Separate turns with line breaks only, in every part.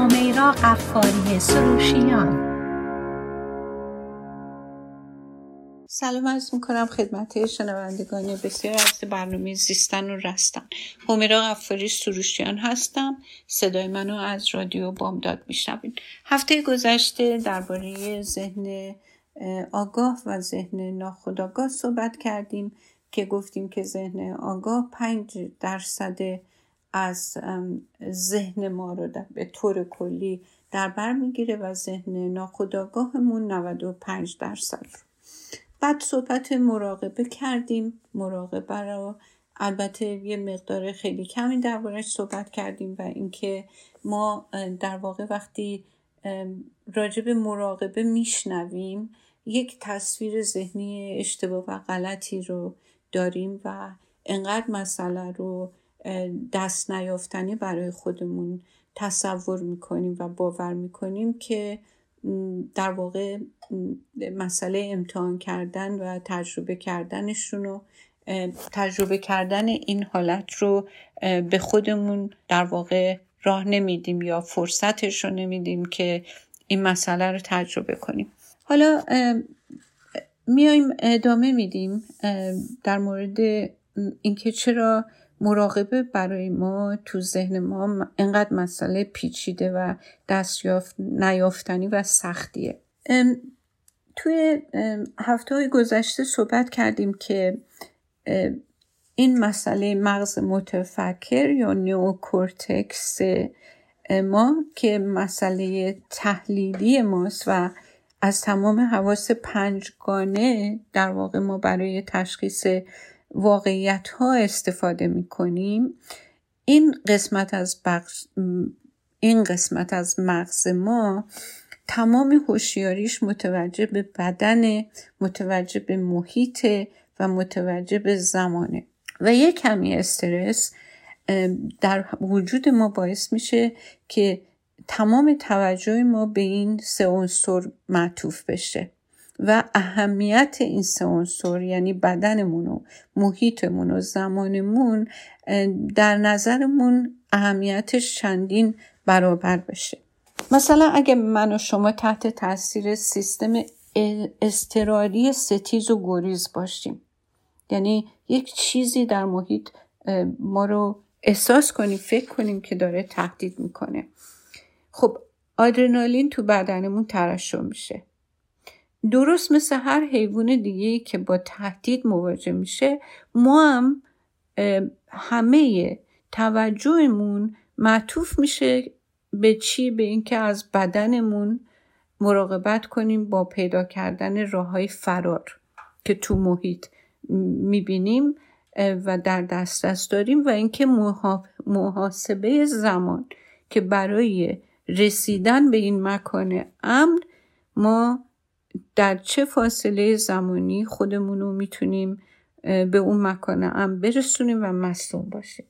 همیرا قفاری سروشیان.
سلام عرض می‌کنم خدمت شنوندگان بسیار از برنامه زیستن و رستن. همیرا غفاری سروشیان هستم. صدای منو از رادیو بامداد میشنوین هفته گذشته درباره ذهن آگاه و ذهن ناخودآگاه صحبت کردیم که گفتیم که ذهن آگاه پنج درصد از ذهن ما رو به طور کلی در بر می‌گیره و ذهن ناخودآگاهمون 95 درصد بعد صحبت مراقبه کردیم. مراقبه رو البته یه مقدار خیلی کمی دربارش صحبت کردیم و اینکه ما در واقع وقتی راجب مراقبه میشنویم یک تصویر ذهنی اشتباه و غلطی رو داریم و انقدر مسئله رو دست نیافتنی برای خودمون تصور می‌کنیم و باور می‌کنیم که در واقع مسئله امتحان کردن و تجربه کردنشون رو تجربه کردن این حالت رو به خودمون در واقع راه نمیدیم یا فرصتش رو نمیدیم که این مسئله رو تجربه کنیم. حالا میایم ادامه میدیم در مورد اینکه چرا مراقبه برای ما تو ذهن ما انقدر مسئله پیچیده و دستیافت نیافتنی و سختیه. توی هفته های گذشته صحبت کردیم که این مسئله مغز متفکر یا نیوکورتکس ما که مسئله تحلیلی ماست و از تمام حواس پنجگانه در واقع ما برای تشخیص واقعیت ها استفاده می کنیم این قسمت از بخش این قسمت از مغز ما تمام هوشیاریش متوجه به بدن متوجه به محیط و متوجه به زمانه. و یک کمی استرس در وجود ما باعث میشه که تمام توجه ما به این سه عنصر معطوف بشه. و اهمیت این سه عنصر یعنی بدنمون و محیطمون و زمانمون در نظرمون اهمیتش چندین برابر بشه. مثلا اگه من و شما تحت تاثیر سیستم استراری ستیز و گریز باشیم یعنی یک چیزی در محیط ما رو احساس کنیم فکر کنیم که داره تهدید می‌کنه. خب آدرنالین تو بدنمون ترشح میشه. درست مثل هر حیوان دیگه که با تهدید مواجه میشه ما هم همه توجهمون معطوف میشه به چی؟ به اینکه از بدنمون مراقبت کنیم با پیدا کردن راه های فرار که تو محیط می‌بینیم و در دسترس داریم و اینکه محاسبه زمان که برای رسیدن به این مکان امن ما در چه فاصله زمانی خودمون رو می‌تونیم به اون مکان امن برسونیم و مصوم باشیم؟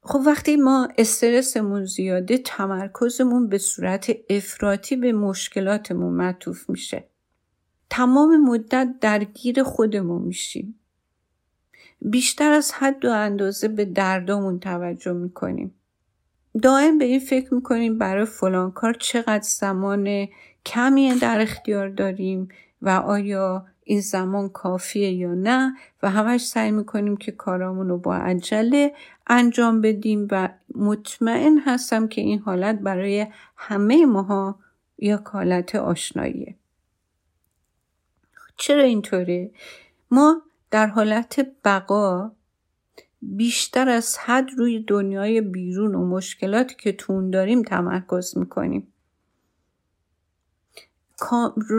خب وقتی ما استرسمون زیاده تمرکزمون به صورت افراطی به مشکلاتمون معطوف میشه. تمام مدت درگیر خودمون میشیم. بیشتر از حد و اندازه به دردامون توجه می‌کنیم. دائم به این فکر می‌کنیم برای فلان کار چقدر زمان کمی در اختیار داریم و آیا این زمان کافیه یا نه و همش سعی می‌کنیم که کارامون رو با عجله انجام بدیم و مطمئن هستم که این حالت برای همه ماها یا حالت آشناییه چرا اینطوره؟ ما در حالت بقا بیشتر از حد روی دنیای بیرون و مشکلاتی که تون داریم تمرکز می‌کنیم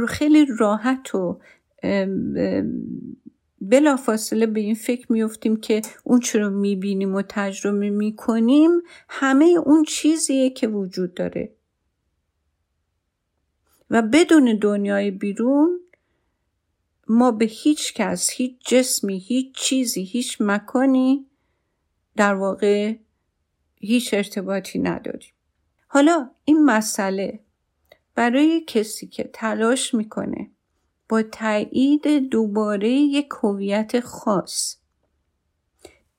خیلی راحت و بلا فاصله به این فکر میفتیم که اون چرا می‌بینیم و تجربه می‌کنیم همه اون چیزیه که وجود داره. و بدون دنیای بیرون ما به هیچ کس هیچ جسمی هیچ چیزی هیچ مکانی در واقع هیچ ارتباطی نداریم. حالا این مسئله برای کسی که تلاش می‌کنه با تایید دوباره یک هویت خاص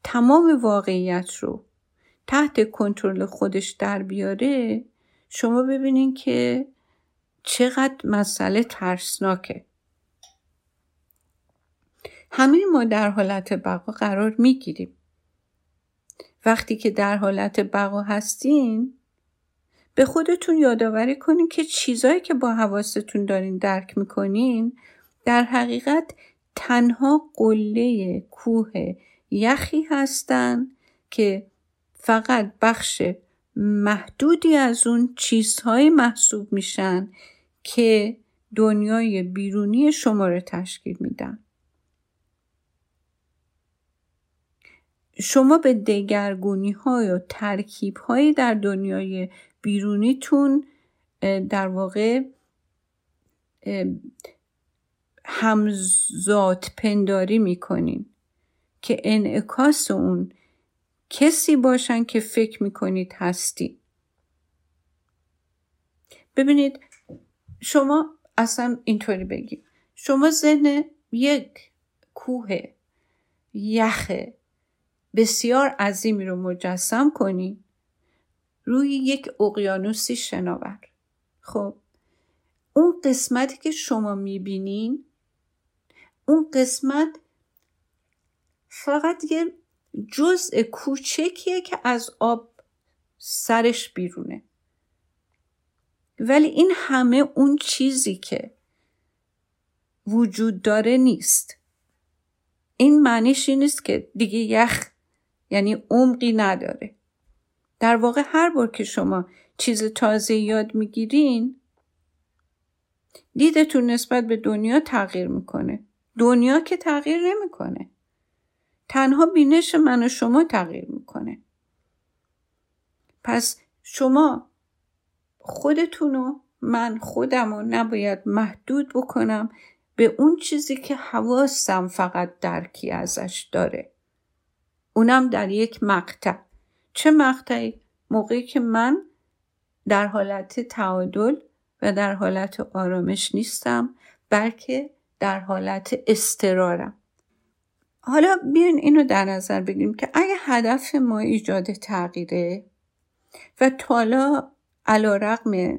تمام واقعیت رو تحت کنترل خودش در بیاره شما ببینین که چقدر مسئله ترسناکه. همه ما در حالت بقا قرار می‌گیریم. وقتی که در حالت بقا هستین به خودتون یادآوری کنین که چیزایی که با حواستون دارین درک می‌کنین در حقیقت تنها قله کوه یخی هستن که فقط بخش محدودی از اون چیزهایی محسوب میشن که دنیای بیرونی شما رو تشکیل میدن. شما به دگرگونی های و ترکیب های در دنیای بیرونیتون در واقع همزاد پنداری می‌کنین که انعکاس اون کسی باشن که فکر می‌کنید هستی. ببینید شما اصلا اینطوری بگیم شما ذهن یک کوه یخ بسیار عظیمی رو مجسم کنید روی یک اقیانوسی شناور. خب اون قسمتی که شما می‌بینین اون قسمت فقط یه جزء کوچکیه که از آب سرش بیرونه. ولی این همه اون چیزی که وجود داره نیست. این معنیش این نیست که دیگه یخ یعنی عمقی نداره. در واقع هر بار که شما چیز تازه یاد می‌گیرین دیدتون نسبت به دنیا تغییر می‌کنه. دنیا که تغییر نمی‌کنه. تنها بینش من و شما تغییر می‌کنه. پس شما خودتونو من خودم رو نباید محدود بکنم به اون چیزی که حواسم فقط درکی ازش داره. اونم در یک مقطع چه مقطعی؟ موقعی که من در حالت تعادل و در حالت آرامش نیستم بلکه در حالت استرارم حالا بیاین اینو در نظر بگیریم که اگه هدف ما ایجاد تغییره و تالا علا رقم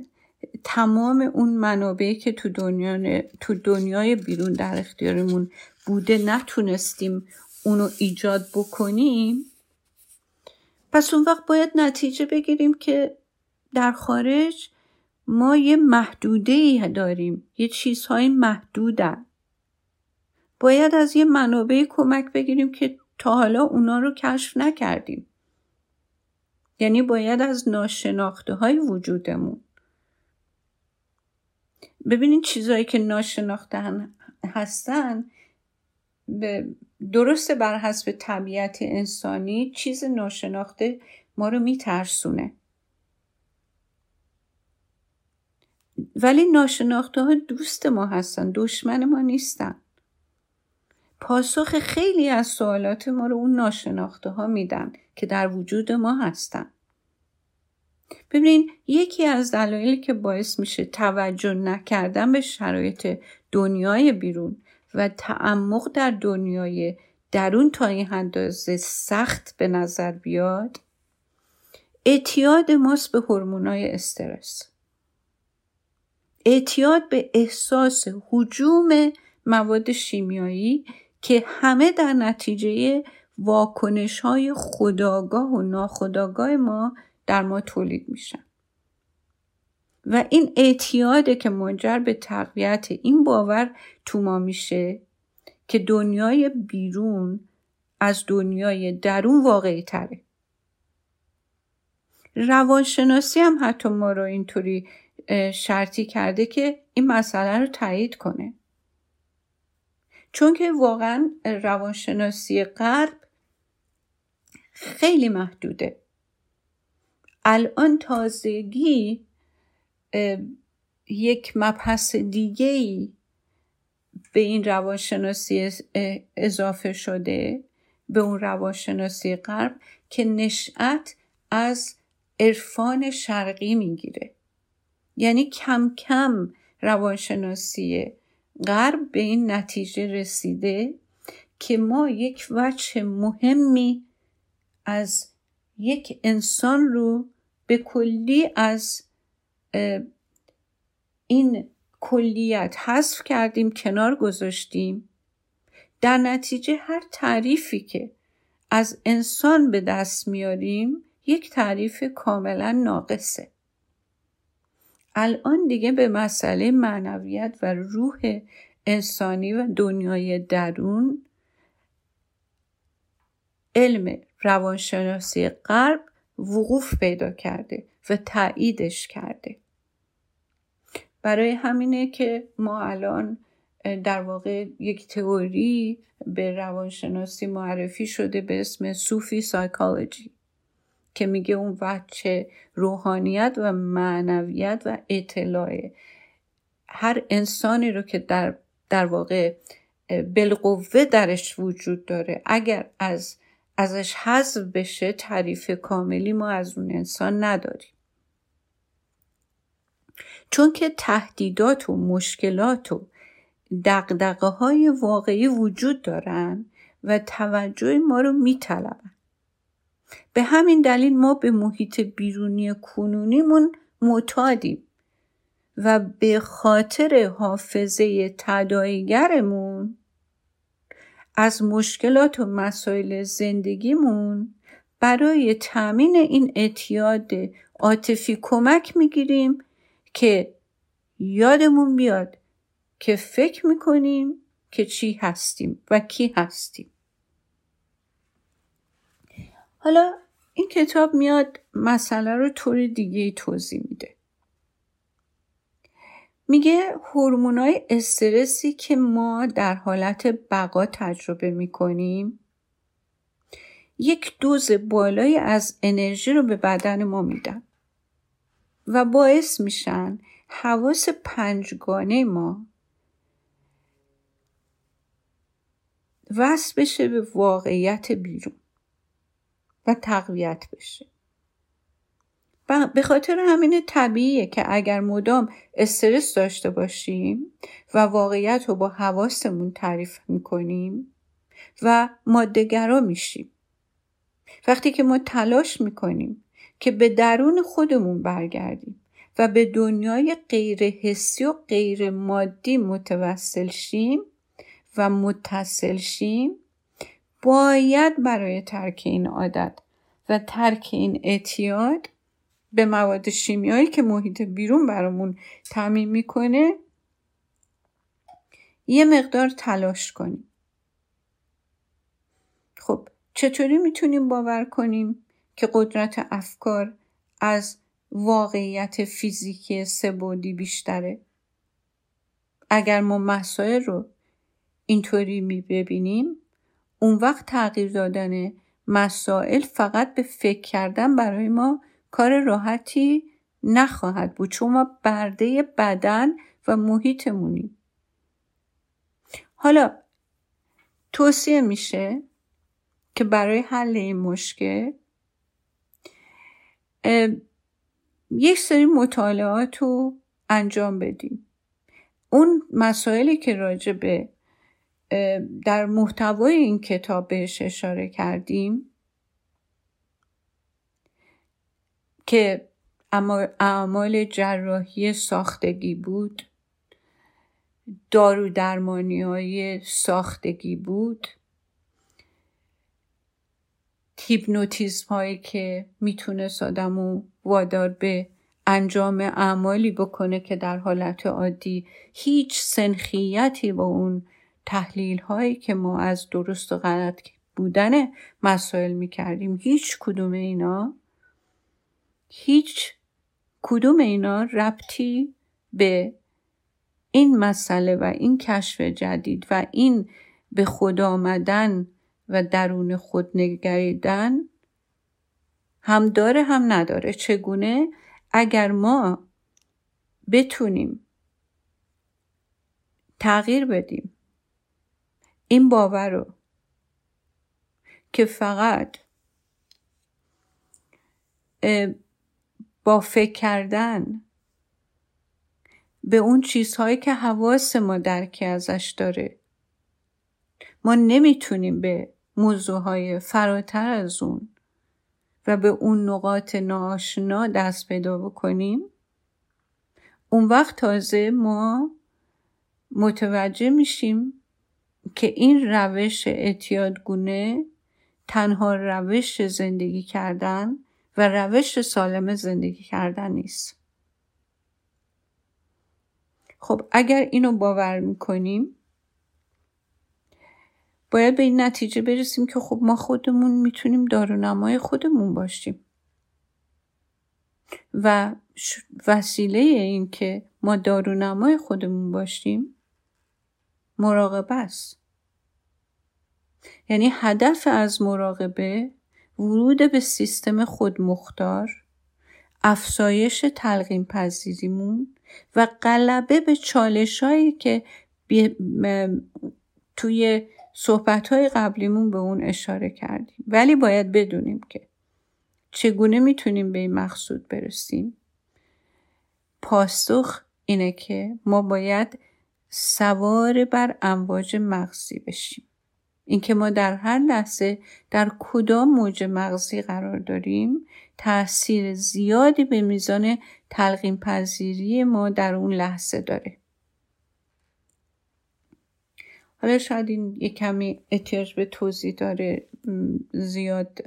تمام اون منابعی که تو, دنیا تو دنیای بیرون در اختیارمون بوده نتونستیم اونو ایجاد بکنیم پس اون وقت باید نتیجه بگیریم که در خارج ما یه محدوده ای داریم. یه چیزهای محدودن. باید از یه منابع کمک بگیریم که تا حالا اونا رو کشف نکردیم. یعنی باید از ناشناخته های وجودمون. ببینید چیزهایی که ناشناخته هستن به درسته بر حسب طبیعت انسانی چیز ناشناخته ما رو میترسونه. ولی ناشناخته ها دوست ما هستن دشمن ما نیستن. پاسخ خیلی از سوالات ما رو اون ناشناخته ها میدن که در وجود ما هستن. ببینین یکی از دلایلی که باعث میشه توجه نکردن به شرایط دنیای بیرون و تعمق در دنیای درون تا این اندازه سخت به نظر بیاد اعتیاد ماست به هورمونای استرس. اعتیاد به احساس حجوم مواد شیمیایی که همه در نتیجه واکنش های خداگاه و ناخداگاه ما در ما تولید میشن. و این اعتیاده که منجر به تقویت این باور تو ما میشه که دنیای بیرون از دنیای درون واقعی تره روانشناسی هم حتی ما رو اینطوری شرطی کرده که این مسئله رو تایید کنه. چون که واقعا روانشناسی غرب خیلی محدوده. الان تازگی یک مبحث دیگه ای به این روانشناسی اضافه شده به اون روانشناسی غرب که نشأت از عرفان شرقی می‌گیره. یعنی کم کم روانشناسی غرب به این نتیجه رسیده که ما یک وجه مهمی از یک انسان رو به کلی از این کلیت حذف کردیم کنار گذاشتیم. در نتیجه هر تعریفی که از انسان به دست میاریم یک تعریف کاملا ناقصه. الان دیگه به مسئله معنویت و روح انسانی و دنیای درون علم روانشناسی غرب وقوف پیدا کرده و تاییدش کرده. برای همینه که ما الان در واقع یک تئوری به روانشناسی معرفی شده به اسم صوفی سایکولوژی که میگه اون وچه روحانیت و معنویت و اطلاع هر انسانی رو که در, در واقع بالقوه درش وجود داره اگر از ازش حذف بشه تعریف کاملی ما از اون انسان نداریم. چون که تهدیدات و مشکلات و دقدقه های واقعی وجود دارن و توجه ما رو میطلبن. به همین دلیل ما به محیط بیرونی کنونیمون معتادیم و به خاطر حافظه تداییگرمون از مشکلات و مسائل زندگیمون برای تامین این اعتیاد عاطفی کمک می‌گیریم که یادمون بیاد که فکر می‌کنیم که چی هستیم و کی هستیم. حالا این کتاب میاد مسئله رو طور دیگه توضیح میده. میگه هورمونای استرسی که ما در حالت بقا تجربه می‌کنیم یک دوز بالایی از انرژی رو به بدن ما میدن. و باعث میشن حواس پنجگانه ما وصل بشه به واقعیت بیرون و تقویت بشه. به خاطر همین طبیعیه که اگر مدام استرس داشته باشیم و واقعیت رو با حواستمون تعریف می‌کنیم و مادهگرا میشیم. وقتی که ما تلاش می‌کنیم که به درون خودمون برگردیم و به دنیای غیر حسی و غیر مادی متوسل شیم و متصل شیم باید برای ترک این عادت و ترک این اعتیاد به مواد شیمیایی که محیط بیرون برامون تعمین می‌کنه یه مقدار تلاش کنیم. خب چطوری می‌تونیم باور کنیم؟ که قدرت افکار از واقعیت فیزیکی سبودی بیشتره. اگر ما مسائل رو اینطوری می ببینیم اون وقت تغییر دادن مسائل فقط به فکر کردن برای ما کار راحتی نخواهد بود چون ما برده بدن و محیطمونیم. حالا توصیه میشه که برای حل این مشکل یک سری مطالعات رو انجام بدیم. اون مسائلی که راجع به در محتوای این کتاب بهش اشاره کردیم که اعمال جراحی ساختگی بود دارو درمانی های ساختگی بود. هیپنوتیزم هایی که می‌تونست آدم وادار به انجام اعمالی بکنه که در حالت عادی هیچ سنخیتی با اون تحلیل هایی که ما از درست و غلط بودن مسائل می‌کردیم. هیچ کدوم اینا هیچ کدوم اینا ربطی به این مسئله و این کشف جدید و این به خود آمدن و درون خود نگریدن هم داره هم نداره. چگونه؟ اگر ما بتونیم تغییر بدیم این باور رو که فقط با فکر کردن به اون چیزهایی که حواس ما درکی ازش داره ما نمی‌تونیم به موضوعهای فراتر از اون و به اون نقاط ناآشنا دست پیدا بکنیم. اون وقت تازه ما متوجه میشیم که این روش اعتیادگونه تنها روش زندگی کردن و روش سالم زندگی کردن نیست. خب اگر اینو باور می‌کنیم باید به این نتیجه برسیم که خب ما خودمون می‌تونیم دارونمای خودمون باشیم. و وسیله این که ما دارونمای خودمون باشیم مراقبه است. یعنی هدف از مراقبه ورود به سیستم خودمختار افزایش تلقیم پذیریمون و غلبه به چالش هایی که توی صحبت های قبلیمون به اون اشاره کردیم. ولی باید بدونیم که چگونه می‌تونیم به این مقصود برسیم. پاسخ اینه که ما باید سوار بر امواج مغزی بشیم. اینکه ما در هر لحظه در کدام موج مغزی قرار داریم تاثیر زیادی به میزان تلقیم پذیری ما در اون لحظه داره. حالا شاید این یه کمی احتیاج به توضیح داره زیاد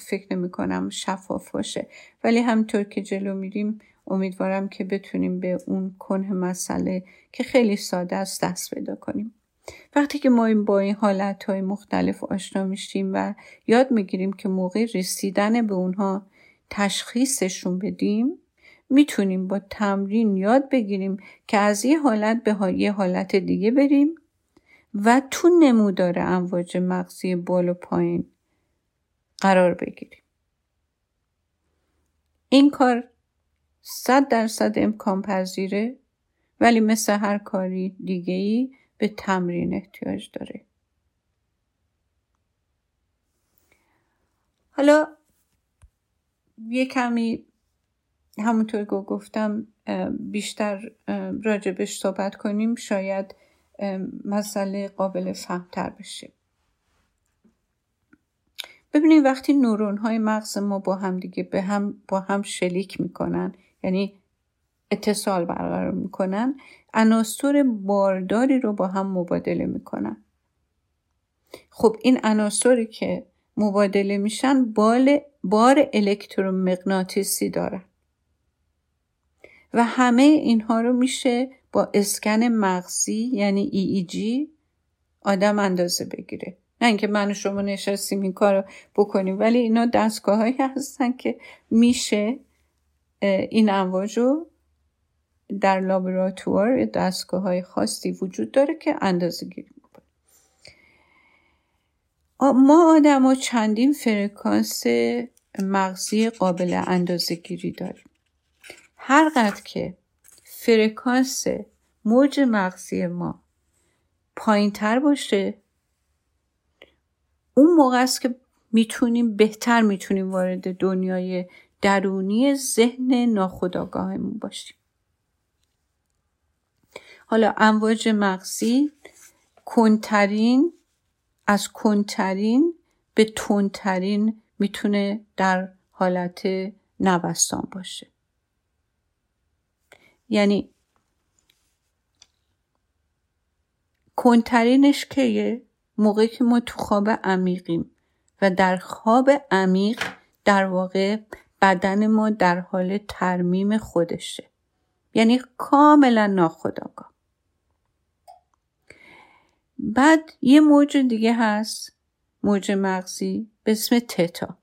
فکر نمی کنم شفاف باشه. ولی همطور که جلو میریم امیدوارم که بتونیم به اون کنه مسئله که خیلی ساده است دست پیدا کنیم. وقتی که ما این با این حالت های مختلف آشنا میشیم و یاد می‌گیریم که موقع رسیدن به اونها تشخیصشون بدیم می‌تونیم با تمرین یاد بگیریم که از یه حالت به یه حالت دیگه بریم و تو نمودار امواج مغزی بال و پایین قرار بگیریم. این کار صد درصد امکان پذیره ولی مثل هر کاری دیگه ای به تمرین احتیاج داره. حالا یه کمی همونطور که گفتم بیشتر راجبش صحبت کنیم. شاید مسئله قابل فهمتر بشه. ببینید وقتی نورون های مغز ما با هم دیگه به هم با هم شلیک می‌کنن یعنی اتصال برقرار می‌کنن عناصر بارداری رو با هم مبادله می‌کنن. خب این عناصری که مبادله میشن بال بار الکترومغناطیسی دارن. و همه اینها رو میشه با اسکن مغزی یعنی EEG آدم اندازه بگیره. نه اینکه من و شما نشستیم این کار بکنیم ولی اینا دستگاه هایی هستن که میشه این امواج رو در لابراتوار دستگاه های خاصی وجود داره که اندازه گیری ما آدم ها چندین فرکانس مغزی قابل اندازه گیری داریم. هر قدر که فرکانس موج مغزی ما پایین تر باشه. اون موقع است که می‌تونیم بهتر می‌تونیم وارد دنیای درونی ذهن ناخودآگاهمون باشیم. حالا امواج مغزی کنترین از کنترین به تندترین می‌تونه در حالت نوستان باشه. یعنی کنترینش کیه موقعی که ما تو خواب عمیقیم و در خواب عمیق در واقع بدن ما در حال ترمیم خودشه. یعنی کاملا ناخداگاه بعد یه موج دیگه هست موج مغزی به اسم تتا.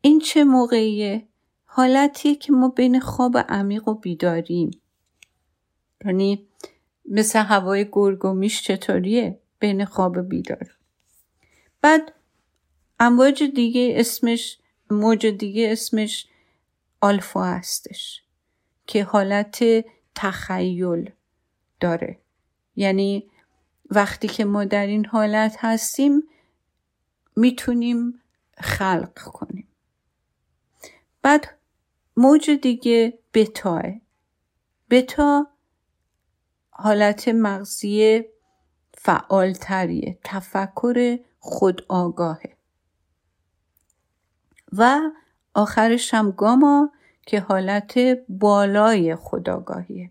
این چه موقعیه؟ حالتیه که ما بین خواب عمیق و بیداریم. یعنی مثل هوای گرگومیش چطوریه؟ بین خواب و بیدار. بعد امواج دیگه اسمش موج دیگه اسمش آلفا هستش که حالت تخیل داره. یعنی وقتی که ما در این حالت هستیم می‌تونیم خلق کنیم. بعد موج دیگه بتاه بتا حالت مغزی فعالتریه تفکر خود آگاهه و آخرش هم گاما که حالت بالای خداگاهیه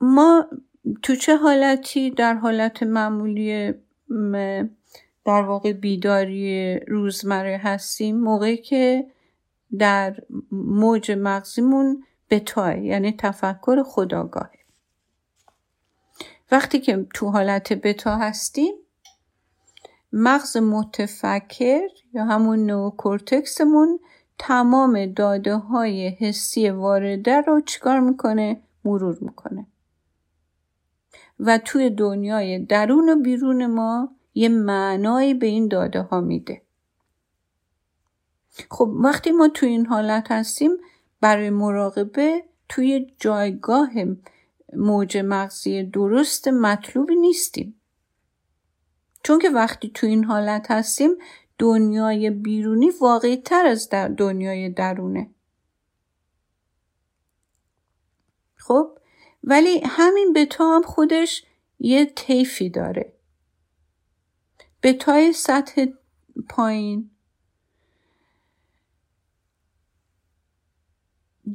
ما تو چه حالتی در حالت معمولی در واقع بیداری روزمره هستیم؟ موقعی که در موج مغزیمون بتاه یعنی تفکر خداگاه وقتی که تو حالت بتا هستیم مغز متفکر یا همون نوکورتکسمون تمام داده های حسی وارده رو چیکار می‌کنه؟ مرور می‌کنه. و توی دنیای درون و بیرون ما یه معنایی به این داده ها میده. خب وقتی ما توی این حالت هستیم برای مراقبه توی جایگاه موج مغزی درست مطلوبی نیستیم. چون که وقتی تو این حالت هستیم دنیای بیرونی واقعی تر از در دنیای درونه. خب ولی همین بتا هم خودش یه طیفی داره. بتای سطح پایین.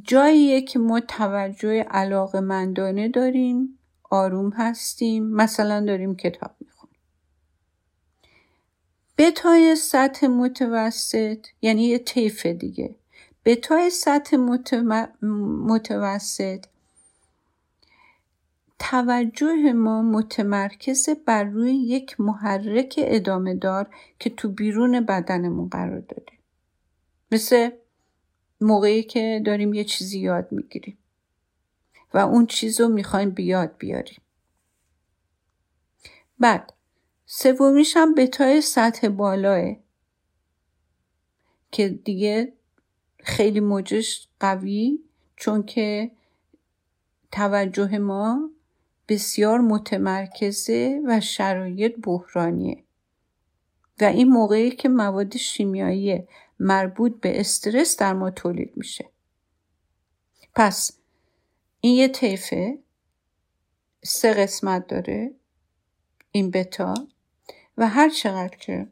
جاییه که ما توجه علاقه مندانه داریم آروم هستیم مثلا داریم کتاب می‌خونیم. بتای سطح متوسط یعنی یه طیف دیگه. بتای سطح متوسط توجه ما متمرکز بر روی یک محرک ادامه دار که تو بیرون بدنمون قرار داده. مثل موقعی که داریم یه چیزی یاد می‌گیریم و اون چیز رو می‌خوایم بیاد بیاریم. بعد سومیش هم بتای سطح بالاه که دیگه خیلی موجش قوی چون که توجه ما بسیار متمرکزه و شرایط بحرانیه. و این موقعی که مواد شیمیایی مربوط به استرس در ما تولید میشه. پس این یه طیفه سه قسمت داره این بتا و هر چقدر که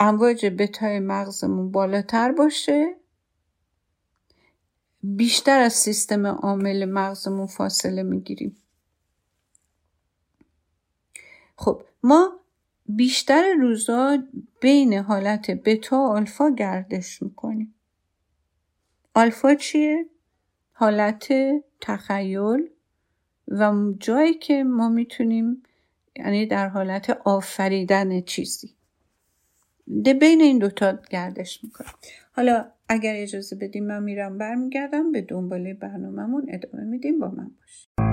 امواج بتای مغزمون بالاتر باشه بیشتر از سیستم عامل مغزمون فاصله می‌گیریم. خب ما بیشتر روزا بین حالت بتا و آلفا گردش می‌کنیم آلفا چیه؟ حالت تخیل و جایی که ما می‌تونیم یعنی در حالت آفریدن چیزی. ده بین این دوتا گردش می‌کنیم حالا اگر اجازه بدیم من میرم برمیگردم به دنباله برنامهمون ادامه میدیم. با من باشیم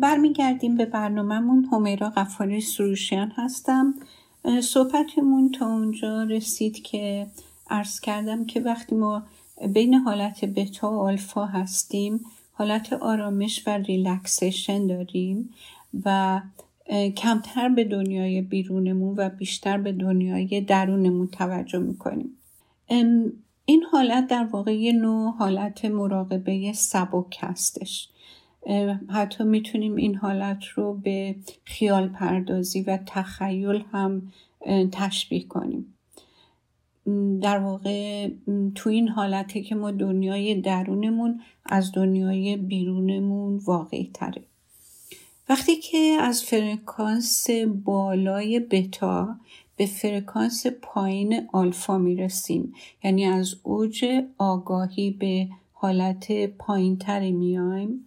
برمیگردیم به برنامهمون. همیرا قفاری سروشیان هستم. صحبتمون تا اونجا رسید که عرض کردم که وقتی ما بین حالت بتا و آلفا هستیم حالت آرامش و ریلکسیشن داریم و کمتر به دنیای بیرونمون و بیشتر به دنیای درونمون توجه می‌کنیم. این حالت در واقع یه نوع حالت مراقبه سبک هستش. حتی می‌تونیم این حالت رو به خیال پردازی و تخیل هم تشبیه کنیم. در واقع تو این حالته که ما دنیای درونمون از دنیای بیرونمون واقعی تره وقتی که از فرکانس بالای بتا به فرکانس پایین آلفا می‌رسیم یعنی از اوج آگاهی به حالت پایین تری میایم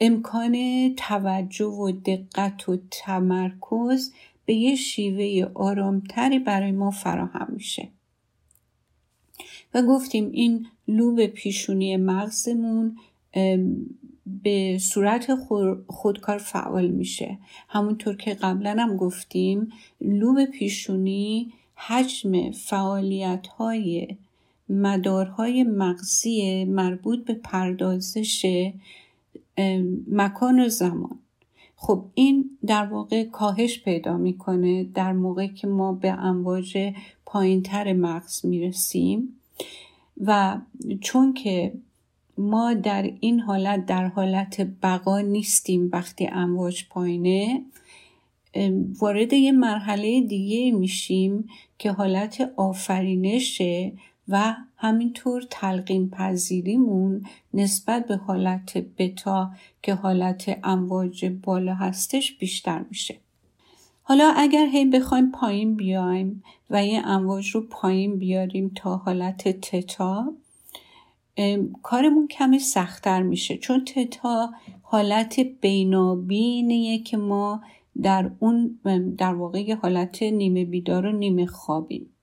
امکان توجه و دقت و تمرکز به یه شیوه آرامتری برای ما فراهم میشه. و گفتیم این لوب پیشونی مغزمون به صورت خودکار فعال میشه. همونطور که قبلا هم گفتیم لوب پیشونی حجم فعالیت های مدارهای مغزی مربوط به پردازش مکان و زمان. خب این در واقع کاهش پیدا می‌کنه در موقع که ما به امواج پایینتر مغز می‌رسیم و چون که ما در این حالت در حالت بقا نیستیم وقتی امواج پایینه وارد یه مرحله دیگه میشیم که حالت آفرینشه و همینطور تلقین پذیریمون نسبت به حالت بتا که حالت امواج بالا هستش بیشتر میشه. حالا اگر هی بخوایم پایین بیایم و یه امواج رو پایین بیاریم تا حالت تتا کارمون کمی سختتر میشه. چون تتا حالت بینابینیه که ما در اون در واقع حالت نیمه بیدار و نیمه خوابیم.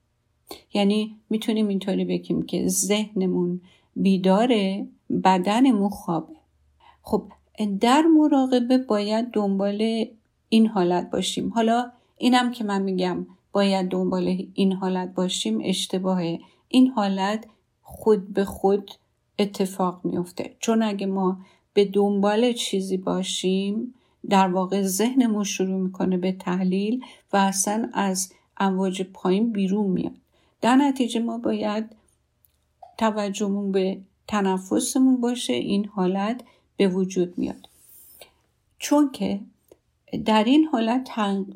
یعنی می‌تونیم اینطوری بگیم که ذهنمون بیداره بدنمون خوابه. خب در مراقبه باید دنبال این حالت باشیم. حالا اینم که من میگم باید دنبال این حالت باشیم اشتباهه. این حالت خود به خود اتفاق میفته چون اگه ما به دنبال چیزی باشیم در واقع ذهنمون شروع می‌کنه به تحلیل و اصلا از امواج پایین بیرون میاد. در نتیجه ما باید توجهمون به تنفسمون باشه این حالت به وجود میاد. چون که در این حالت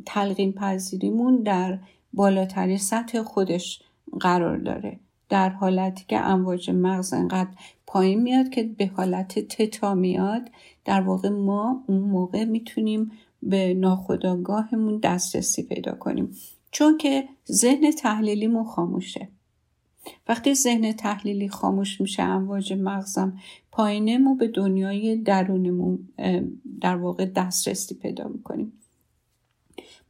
تلقین پذیریمون در بالاترین سطح خودش قرار داره. در حالتی که امواج مغز انقدر پایین میاد که به حالت تتا میاد در واقع ما اون موقع می‌تونیم به ناخودآگاهمون دسترسی پیدا کنیم. چون که ذهن تحلیلیمون خاموشه. وقتی ذهن تحلیلی خاموش میشه امواج مغزم پایینه ما به دنیای درونمون در واقع دسترسی پیدا می‌کنیم.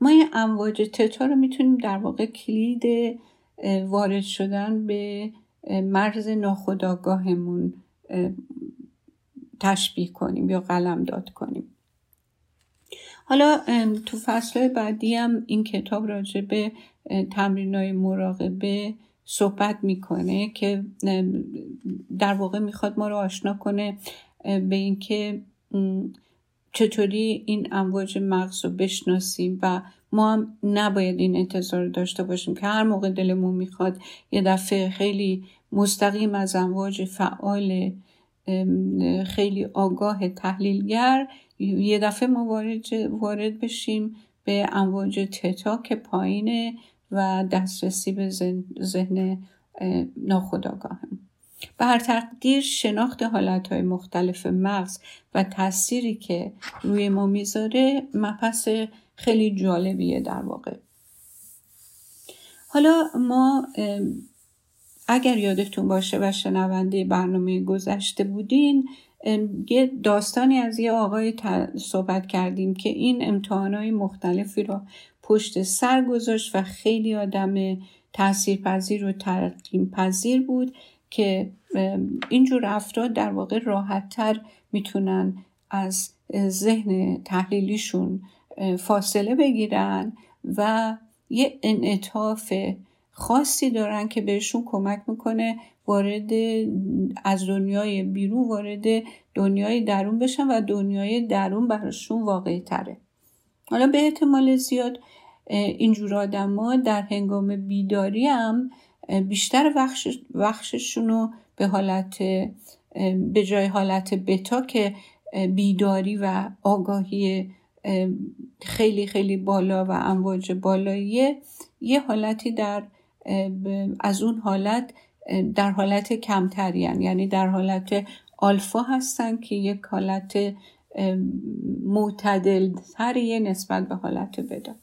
ما این امواج تتا رو می‌تونیم در واقع کلید وارد شدن به مرز ناخودآگاهمون تشبیه کنیم یا قلم داد کنیم. حالا تو فصل بعدی هم این کتاب راجع به تمرین های مراقبه صحبت می‌کنه که در واقع می‌خواد ما رو آشنا کنه به اینکه چطوری این امواج مغز رو بشناسیم و ما هم نباید این انتظار داشته باشیم که هر موقع دلمون می‌خواد یه دفعه خیلی مستقیم از امواج فعال خیلی آگاه تحلیلگر یه دفعه ما وارد, وارد بشیم به امواج تتا که پایینه و دسترسی به ذهن ناخودآگاهم به هر تقدیر شناخت حالتهای مختلف مغز و تأثیری که روی ما می‌ذاره مپس خیلی جالبیه در واقع. حالا ما اگر یادتون باشه و شنونده برنامه گذشته بودین یه داستانی از یه آقای صحبت کردیم که این امتحانهای مختلفی رو پشت سر گذاشت و خیلی آدم تاثیرپذیر و ترقیم پذیر بود که اینجور افراد در واقع راحتتر می‌تونن از ذهن تحلیلیشون فاصله بگیرن و یه انعطاف خاصی دارن که بهشون کمک می‌کنه وارد از دنیای بیرون وارد دنیای درون بشن و دنیای درون براشون واقعی تره. حالا به احتمال زیاد اینجور آدم در هنگام بیداری هم بیشتر وقششون رو به حالت به جای حالت بتا که بیداری و آگاهی خیلی خیلی بالا و امواج بالاییه یه حالتی در از اون حالت در حالت کمترین یعنی در حالت آلفا هستن که یک حالت معتدل تریه نسبت به حالت بدا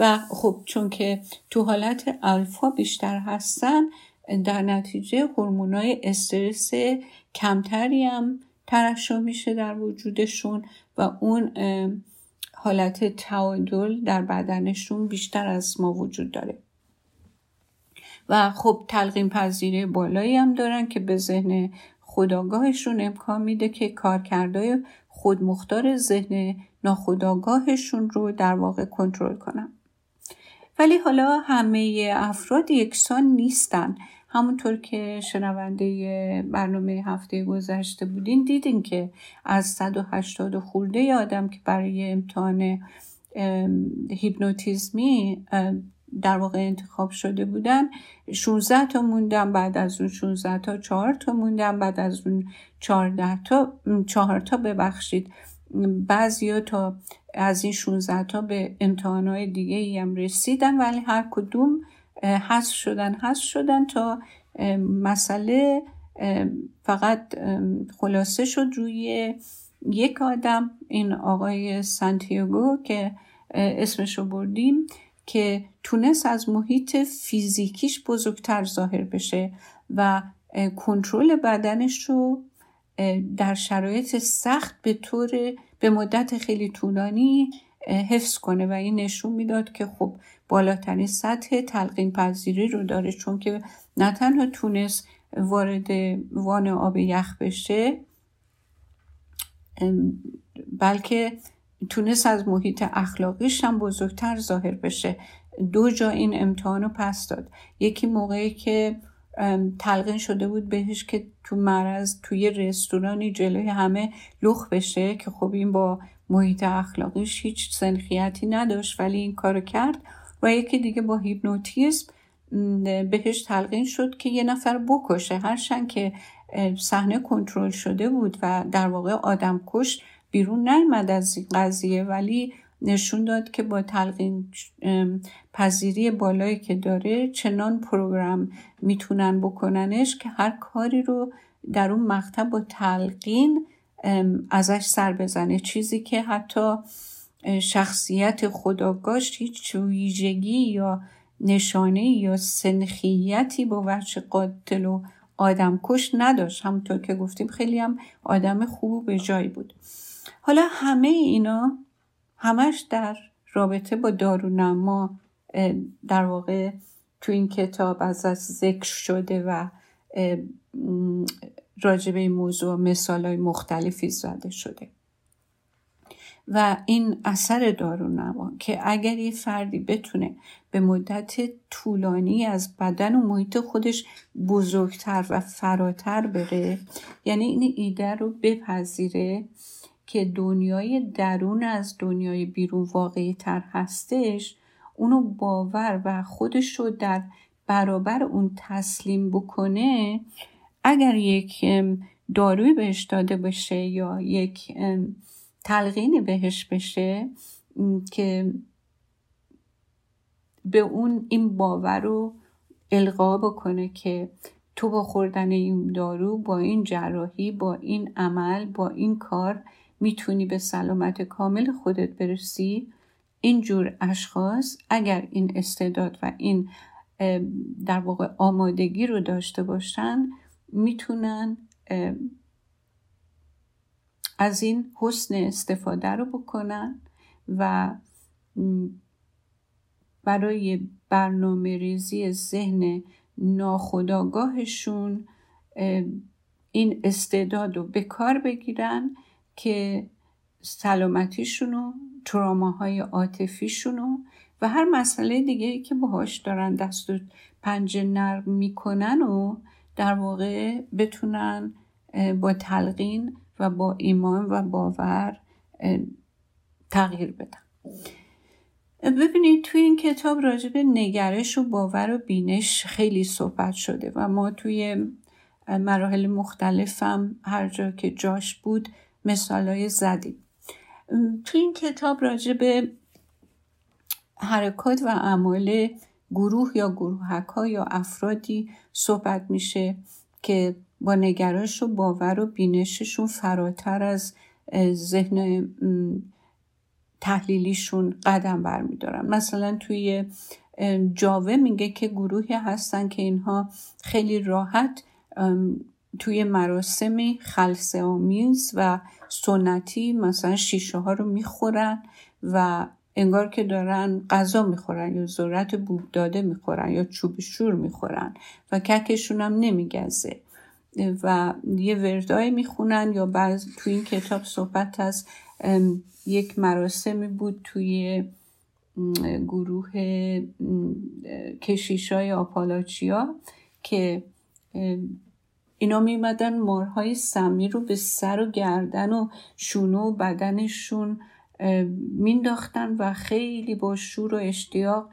و خب چون که تو حالت الفا بیشتر هستن در نتیجه هورمونای استرس کمتری هم ترشح میشه در وجودشون و اون حالت تعادل در بدنشون بیشتر از ما وجود داره. و خب تلقیم پذیری بالایی هم دارن که به ذهن خداگاهشون امکان میده که کارکردهای خودمختار ذهن ناخداگاهشون رو در واقع کنترل کنن. ولی حالا همه افراد یکسان نیستن. همونطور که شنونده برنامه هفته گذشته بودین دیدین که از 180 خورده آدم که برای امتحان هیپنوتیزمی در واقع انتخاب شده بودن. 16 تا موندن بعد از اون 16 تا 4 تا موندن بعد از اون 14 تا 4 تا ببخشید. بعضیا تا از این 16 تا به امتحانات دیگه ای هم رسیدن ولی هر کدوم حذف شدن حذف شدن تا مسئله فقط خلاصه شد روی یک آدم. این آقای سانتیاگو که اسمشو بردیم. که تونست از محیط فیزیکیش بزرگتر ظاهر بشه و کنترل بدنش رو در شرایط سخت به طور به مدت خیلی طولانی حفظ کنه. و این نشون می‌داد که خب بالاترین سطح تلقین پذیری رو داره. چون که نه تنها تونست وارد وان آب یخ بشه بلکه تونست از محیط اخلاقیش هم بزرگتر ظاهر بشه. دو جا این امتحان رو پس داد. یکی موقعی که تلقین شده بود بهش که تو مرز توی رستورانی جلوی همه لخ بشه که خب این با محیط اخلاقیش هیچ سنخیتی نداشت ولی این کارو کرد. و یکی دیگه با هیپنوتیزم بهش تلقین شد که یه نفر بکشه. هرچند که صحنه کنترل شده بود و در واقع آدم کش بیرون نیامد از این قضیه ولی نشون داد که با تلقین پذیری بالایی که داره چنان پروگرام می‌تونن بکننش که هر کاری رو در اون مقطع با تلقین ازش سر بزنه. چیزی که حتی شخصیت خداگاش هیچ ویژگی یا نشانه یا سنخیتی با وجه قاتل و آدم کش نداشت. همونطور که گفتیم خیلی هم آدم خوب به جایی بود. حالا همه اینا همش در رابطه با دارونما در واقع تو این کتاب از از ذکر شده و راجبه این موضوع مثال های مختلفی زده شده. و این اثر دارونما که اگر یه فردی بتونه به مدت طولانی از بدن و محیط خودش بزرگتر و فراتر بره یعنی این ایده رو بپذیره که دنیای درون از دنیای بیرون واقعی تر هستش اونو باور و خودش رو در برابر اون تسلیم بکنه. اگر یک داروی بهش داده باشه یا یک تلقینی بهش بشه که به اون این باور رو القا بکنه که تو با خوردن این دارو با این جراحی با این عمل با این کار می‌تونی به سلامت کامل خودت برسی این جور اشخاص اگر این استعداد و این در واقع آمادگی رو داشته باشن می‌تونن از این حسن استفاده رو بکنن و برای برنامه ریزی ذهن ناخداگاهشون این استعداد رو به کار بگیرن که سلامتیشونو تراماهای عاطفیشونو و هر مسئله دیگه که باهاش دارن دست و پنجه نرم می‌کنن و در واقع بتونن با تلقین و با ایمان و باور تغییر بدن. ببینید توی این کتاب راجع به نگرش و باور و بینش خیلی صحبت شده و ما توی مراحل مختلفم هر جا که جاش بود مثالای زدیم توی این کتاب راجع به حرکات و اعمال گروه یا گروهک ها یا افرادی صحبت میشه که با نگرش و باور و بینششون فراتر از ذهن تحلیلیشون قدم برمیدارن. مثلا توی جاوه میگه که گروهی هستن که اینها خیلی راحت توی مراسمی خلص آمیز و سنتی مثلا شیشه ها رو می‌خورن و انگار که دارن غذا می‌خورن یا ذرت بوب داده می‌خورن یا چوب شور می‌خورن و ککشون هم نمیگزه. و یه وردای می‌خونن یا بعض توی این کتاب صحبت از یک مراسمی بود توی گروه کشیشای آپالاچیا که اینا میمدن مارهای سمی رو به سر و گردن و شونه و بدنشون مینداختن و خیلی با شور و اشتیاق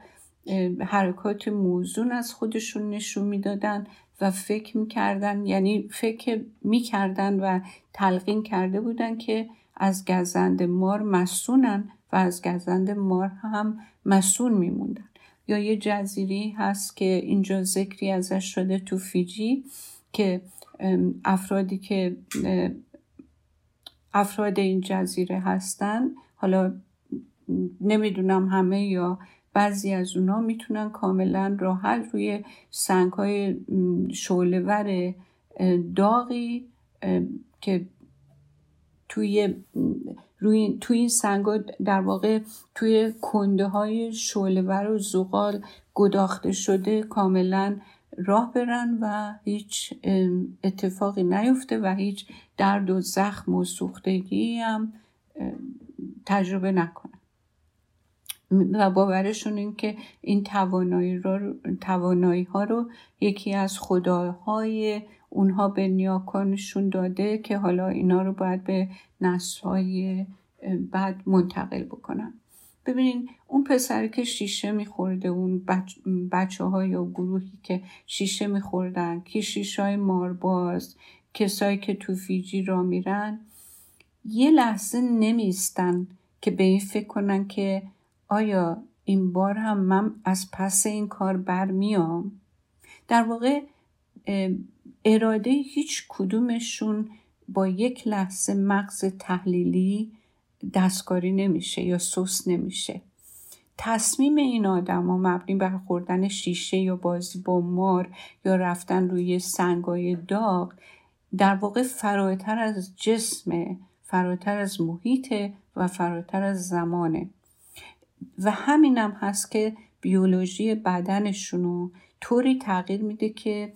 حرکات موزون از خودشون نشون می‌دادن و فکر می‌کردن یعنی فکر می‌کردن و تلقین کرده بودن که از گزند مار مسونن و از گزند مار هم مسون میموندن. یا یه جزیری هست که اینجا ذکری ازش شده تو فیجی که افرادی که افراد این جزیره هستن حالا نمی‌دونم همه یا بعضی از اونا می‌تونن کاملا راحت روی سنگ های شولور داغی که توی روی توی این سنگا در واقع توی کنده های شولور و زغال گداخته شده کاملا راه برن و هیچ اتفاقی نیفته و هیچ درد و زخم و سوختگی هم تجربه نکنن. و باورشون این که این توانایی, رو، توانایی ها رو یکی از خداهای اونها به نیاکانشون داده که حالا اینا رو باید به نسلهای بعد منتقل بکنن. ببینین اون پسری که شیشه میخورده اون بچه های یا گروهی که شیشه میخوردن که شیشه های مارباز کسایی که تو فیجی را میرن یه لحظه نمیستن که به این فکر کنن که آیا این بار هم من از پس این کار برمیام؟ در واقع اراده هیچ کدومشون با یک لحظه مغز تحلیلی دستکاری نمیشه یا سوس نمیشه. تصمیم این آدم ها مبنی بر خوردن شیشه یا بازی با مار یا رفتن روی سنگای داغ در واقع فراتر از جسم فراتر از محیط و فراتر از زمانه. و همینم هم هست که بیولوژی بدنشونو طوری تغییر میده که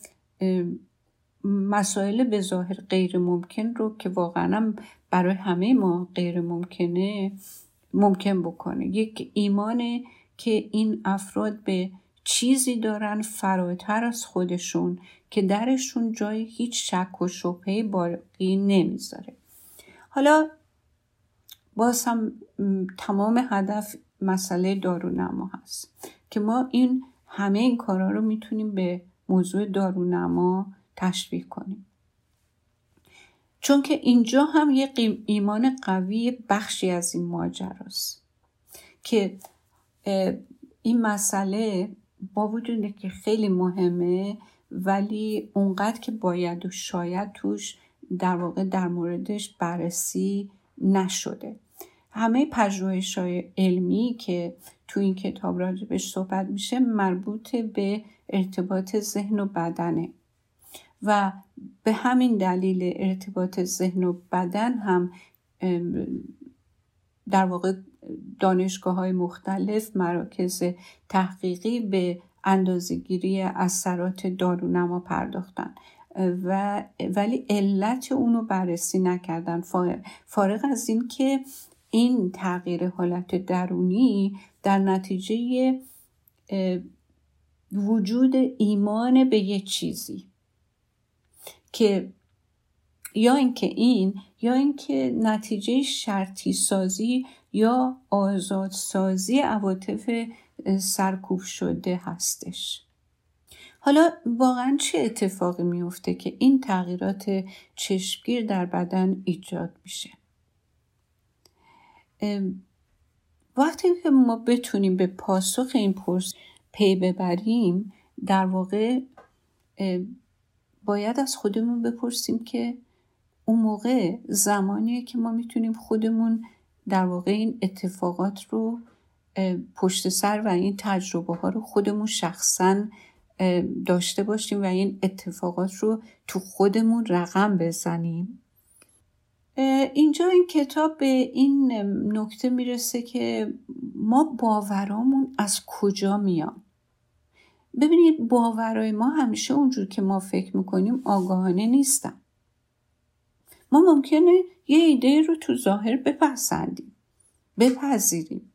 مسائل به ظاهر غیر ممکن رو که واقعا برای همه ما غیر ممکنه ممکن بکنه. یک ایمانه که این افراد به چیزی دارن فراتر از خودشون که درشون جای هیچ شک و شبهه باقی نمی‌ذاره. حالا باز هم تمام هدف مسئله دارونما هست که ما این همه این کارا رو می‌تونیم به موضوع دارونما تشبیه کنیم. چون که اینجا هم یه ایمان قوی بخشی از این ماجراست که این مسئله با وجود که خیلی مهمه ولی اونقدر که باید و شاید توش در واقع در موردش بررسی نشده. همه پژوهش های علمی که تو این کتاب راجبش صحبت میشه مربوط به ارتباط ذهن و بدنه. و به همین دلیل ارتباط ذهن و بدن هم در واقع دانشگاه های مختلف مراکز تحقیقی به اندازهگیری اثرات دارونما پرداختن. و ولی علت اونو بررسی نکردن. فارغ از این که این تغییر حالت درونی در نتیجه وجود ایمان به یه چیزی. که یا اینکه این یا اینکه نتیجه شرطی سازی یا آزاد سازی عواطف سرکوب شده هستش. حالا واقعا چه اتفاقی میفته که این تغییرات چشمگیر در بدن ایجاد میشه؟ وقتی که ما بتونیم به پاسخ این پرس پی ببریم در واقع باید از خودمون بپرسیم که اون موقع زمانیه که ما می‌تونیم خودمون در واقع این اتفاقات رو پشت سر و این تجربه ها رو خودمون شخصا داشته باشیم و این اتفاقات رو تو خودمون رقم بزنیم. اینجا این کتاب به این نکته می‌رسه که ما باورامون از کجا میان ببینید باورای ما همیشه اونجور که ما فکر می‌کنیم آگاهانه نیستن. ما ممکنه یه ایده رو تو ظاهر بپسندیم بپذیریم.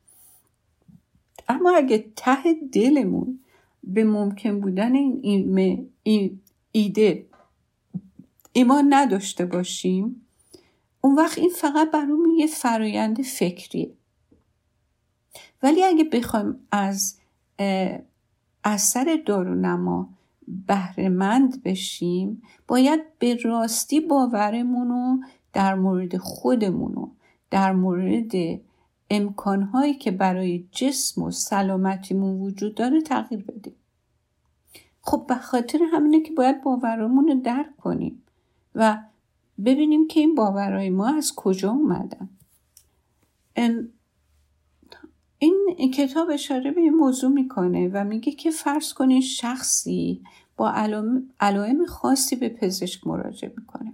اما اگه ته دلمون به ممکن بودن این, ایده ایمان نداشته باشیم اون وقت این فقط برامون یه فرایند فکریه. ولی اگه بخوایم از اثر دارونما بهرهمند بشیم باید به راستی باورمون رو در مورد خودمون و در مورد امکانهایی که برای جسم و سلامتیمون وجود داره تغییر بدیم. خب به خاطر همینه که باید باورمون رو درک کنیم و ببینیم که این باورهای ما از کجا اومدن. این کتاب اشاره به این موضوع می‌کنه و میگه که فرض کنین شخصی با علائم خاصی به پزشک مراجعه می‌کنه.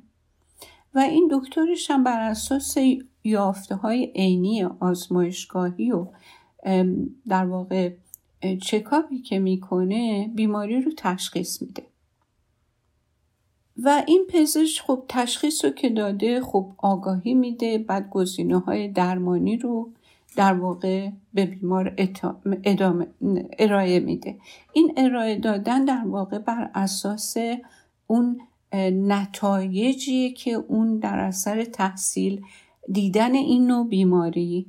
و این دکترش هم بر اساس یافته های عینی آزمایشگاهی و در واقع چکاپی که می‌کنه بیماری رو تشخیص میده. و این پزشک خب تشخیص رو که داده خب آگاهی میده بعد گزینه های درمانی رو در واقع به بیمار ادامه ارائه میده. این ارائه دادن در واقع بر اساس اون نتایجی که اون در اثر تحصیل دیدن این نوع بیماری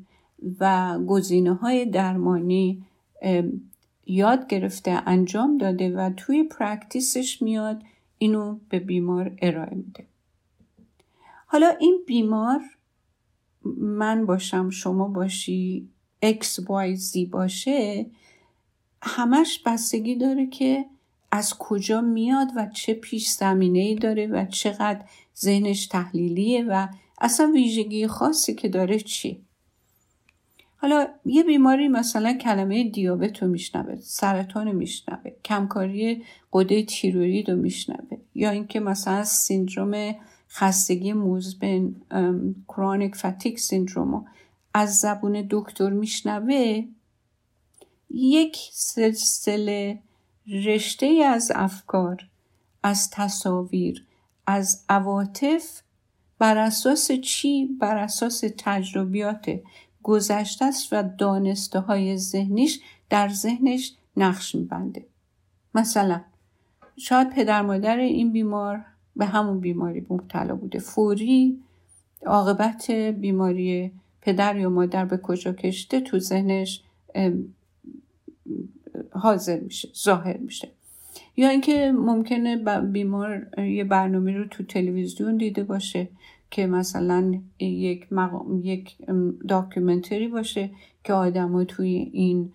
و گزینه های درمانی یاد گرفته انجام داده و توی پرکتیسش میاد اینو به بیمار ارائه میده. حالا این بیمار من باشم شما باشی X, Y, Z باشه همش بستگی داره که از کجا میاد و چه پیش زمینه ای داره و چقدر ذهنش تحلیلیه و اصلا ویژگی خاصی که داره چی حالا یه بیماری مثلا کلمه دیابت رو میشنوه سرطان میشنوه کمکاری قده تیروید رو میشنوه یا اینکه مثلا سیندروم خستگی مزمن کرونیک فتیک سیندروم از زبون دکتر میشنوه یک سلسله رشته از افکار از تصاویر از عواطف بر اساس چی؟ بر اساس تجربیات گذشته است و دانسته های ذهنیش در ذهنش نقش میبنده. مثلا شاید پدر مادر این بیمار به همون بیماری مبتلا بوده. فوری عاقبت بیماری پدر یا مادر به کجا کشته تو ذهنش حاضر میشه ظاهر میشه. یا اینکه ممکنه بیمار یه برنامه رو تو تلویزیون دیده باشه که مثلا یک, مقام، یک داکیومنتری باشه که آدما توی این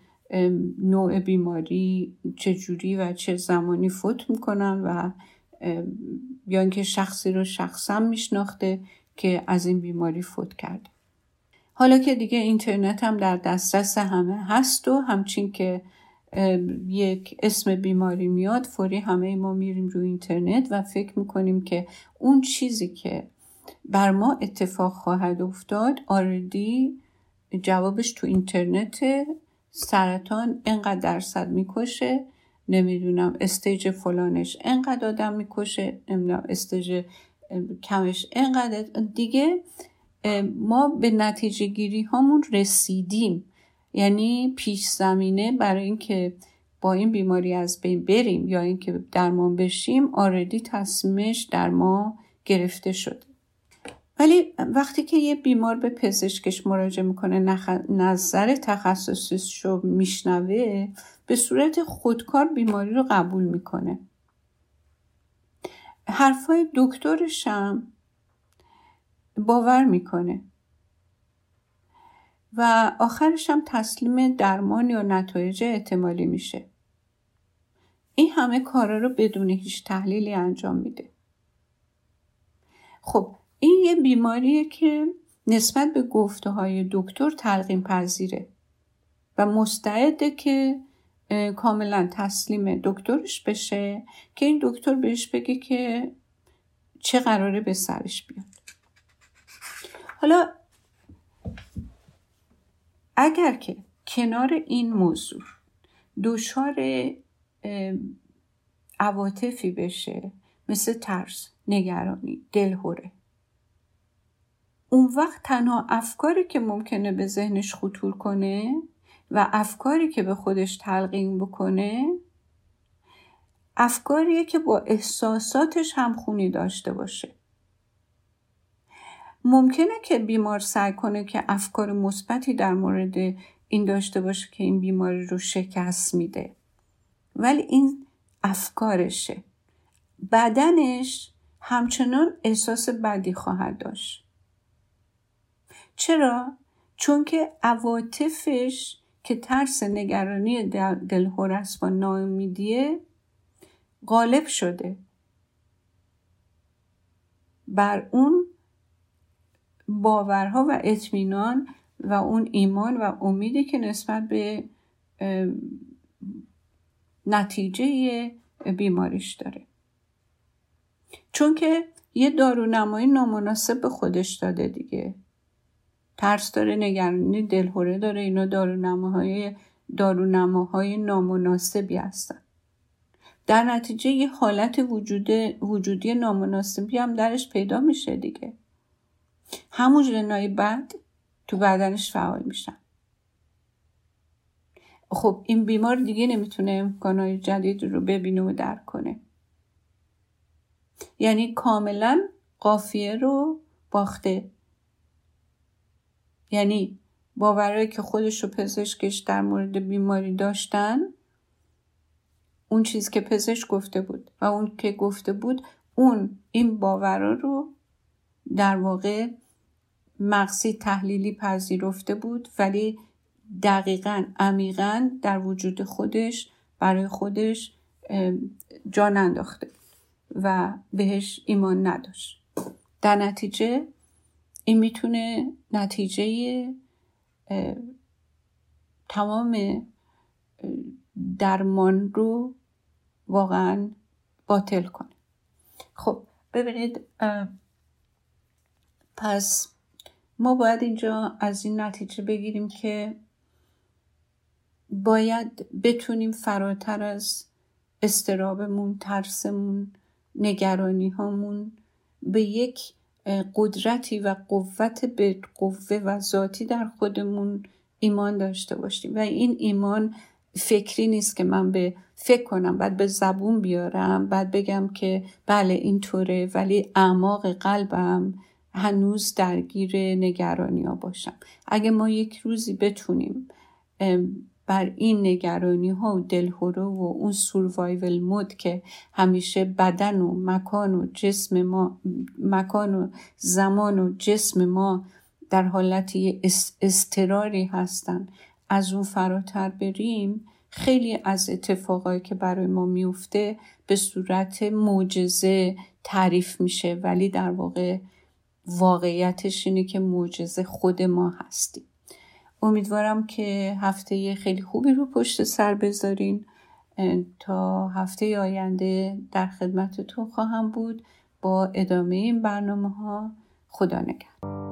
نوع بیماری چجوری و چه زمانی فوت می‌کنن و یا اینکه شخصی رو شخصا میشناخته که از این بیماری فوت کرده. حالا که دیگه اینترنت هم در دسترس همه هست و همچین که یک اسم بیماری میاد فوری همه ما میریم روی اینترنت و فکر می‌کنیم که اون چیزی که بر ما اتفاق خواهد افتاد already جوابش تو اینترنت سرطان اینقدر درصد می‌کشه نمی‌دونم stage فلانش انقدر آدم می‌کشه نمی‌دونم stage کمش انقدر. دیگه ما به نتیجه گیری هامون رسیدیم. یعنی پیش زمینه برای اینکه با این بیماری از بین بریم یا اینکه درمان بشیم آردی تصمیمش در ما گرفته شده. ولی وقتی که یه بیمار به پزشکش مراجعه می‌کنه نظر تخصصیش رو میشنوه به صورت خودکار بیماری رو قبول می‌کنه. حرفای هم باور می‌کنه. و آخرش هم تسلیم درمان یا نتایج احتمالی میشه. این همه کارا رو بدون هیچ تحلیلی انجام میده. خب این یه بیماریه که نسبت به گفته های دکتر تلقیم پذیره و مستعده که کاملا تسلیم دکترش بشه که این دکتر بهش بگه که چه قراره به سرش بیاد. حالا اگر که کنار این موضوع دچار عواطفی بشه مثل ترس نگرانی دلهوره اون وقت تنها افکاری که ممکنه به ذهنش خطور کنه و افکاری که به خودش تلقین بکنه افکاریه که با احساساتش همخونی داشته باشه. ممکنه که بیمار سعی کنه که افکار مثبتی در مورد این داشته باشه که این بیماری رو شکست میده. ولی این افکارشه. بدنش همچنان احساس بدی خواهد داشت. چرا؟ چون که عواطفش که ترس نگرانی است با ناامیدیه غالب شده. بر اون باورها و اطمینان و اون ایمان و امیدی که نسبت به نتیجه بیماریش داره. چون که یه دارونمایی نامناسب به خودش داده دیگه. ترس داره نگرانی دلهوره داره. اینا دارونماهای دارونماهای نامناسبی هستن. در نتیجه یه حالت وجود وجودی نامناسبی هم درش پیدا میشه دیگه. همون ژنای بد تو بدنش فعال میشن. خب این بیمار دیگه نمی‌تونه امکانهای جدید رو ببینه و درک کنه. یعنی کاملا قافیه رو باخته. یعنی باورهایی که خودش رو پزشکش در مورد بیماری داشتن اون چیز که پزشک گفته بود و اون که گفته بود اون این باورا رو در واقع مقصی تحلیلی پذیرفته بود ولی دقیقا عمیقا در وجود خودش برای خودش جان انداخته و بهش ایمان نداشت. در نتیجه این می‌تونه نتیجه تمام درمان رو واقعا باطل کنه. خب ببینید پس ما باید اینجا از این نتیجه بگیریم که باید بتونیم فراتر از استرابمون ترسمون نگرانی هامون به یک قدرتی و قوت به قوه و ذاتی در خودمون ایمان داشته باشیم. و این ایمان فکری نیست که من به فکر کنم بعد به زبون بیارم بعد بگم که بله اینطوره ولی اعماق قلبم هنوز درگیر نگرانی ها باشم. اگه ما یک روزی بتونیم بر این نگرانی ها و دلهورو و اون سوروایول مود که همیشه بدن و مکان و جسم ما مکان و زمان و جسم ما در حالتی استراری هستن. از اون فراتر بریم خیلی از اتفاقایی که برای ما میفته به صورت معجزه تعریف میشه ولی در واقع واقعیتش اینه که معجزه خود ما هستیم. امیدوارم که هفته خیلی خوبی رو پشت سر بذارین. تا هفته آینده در خدمتتون خواهم بود. با ادامه این برنامه ها خدا نگهدار.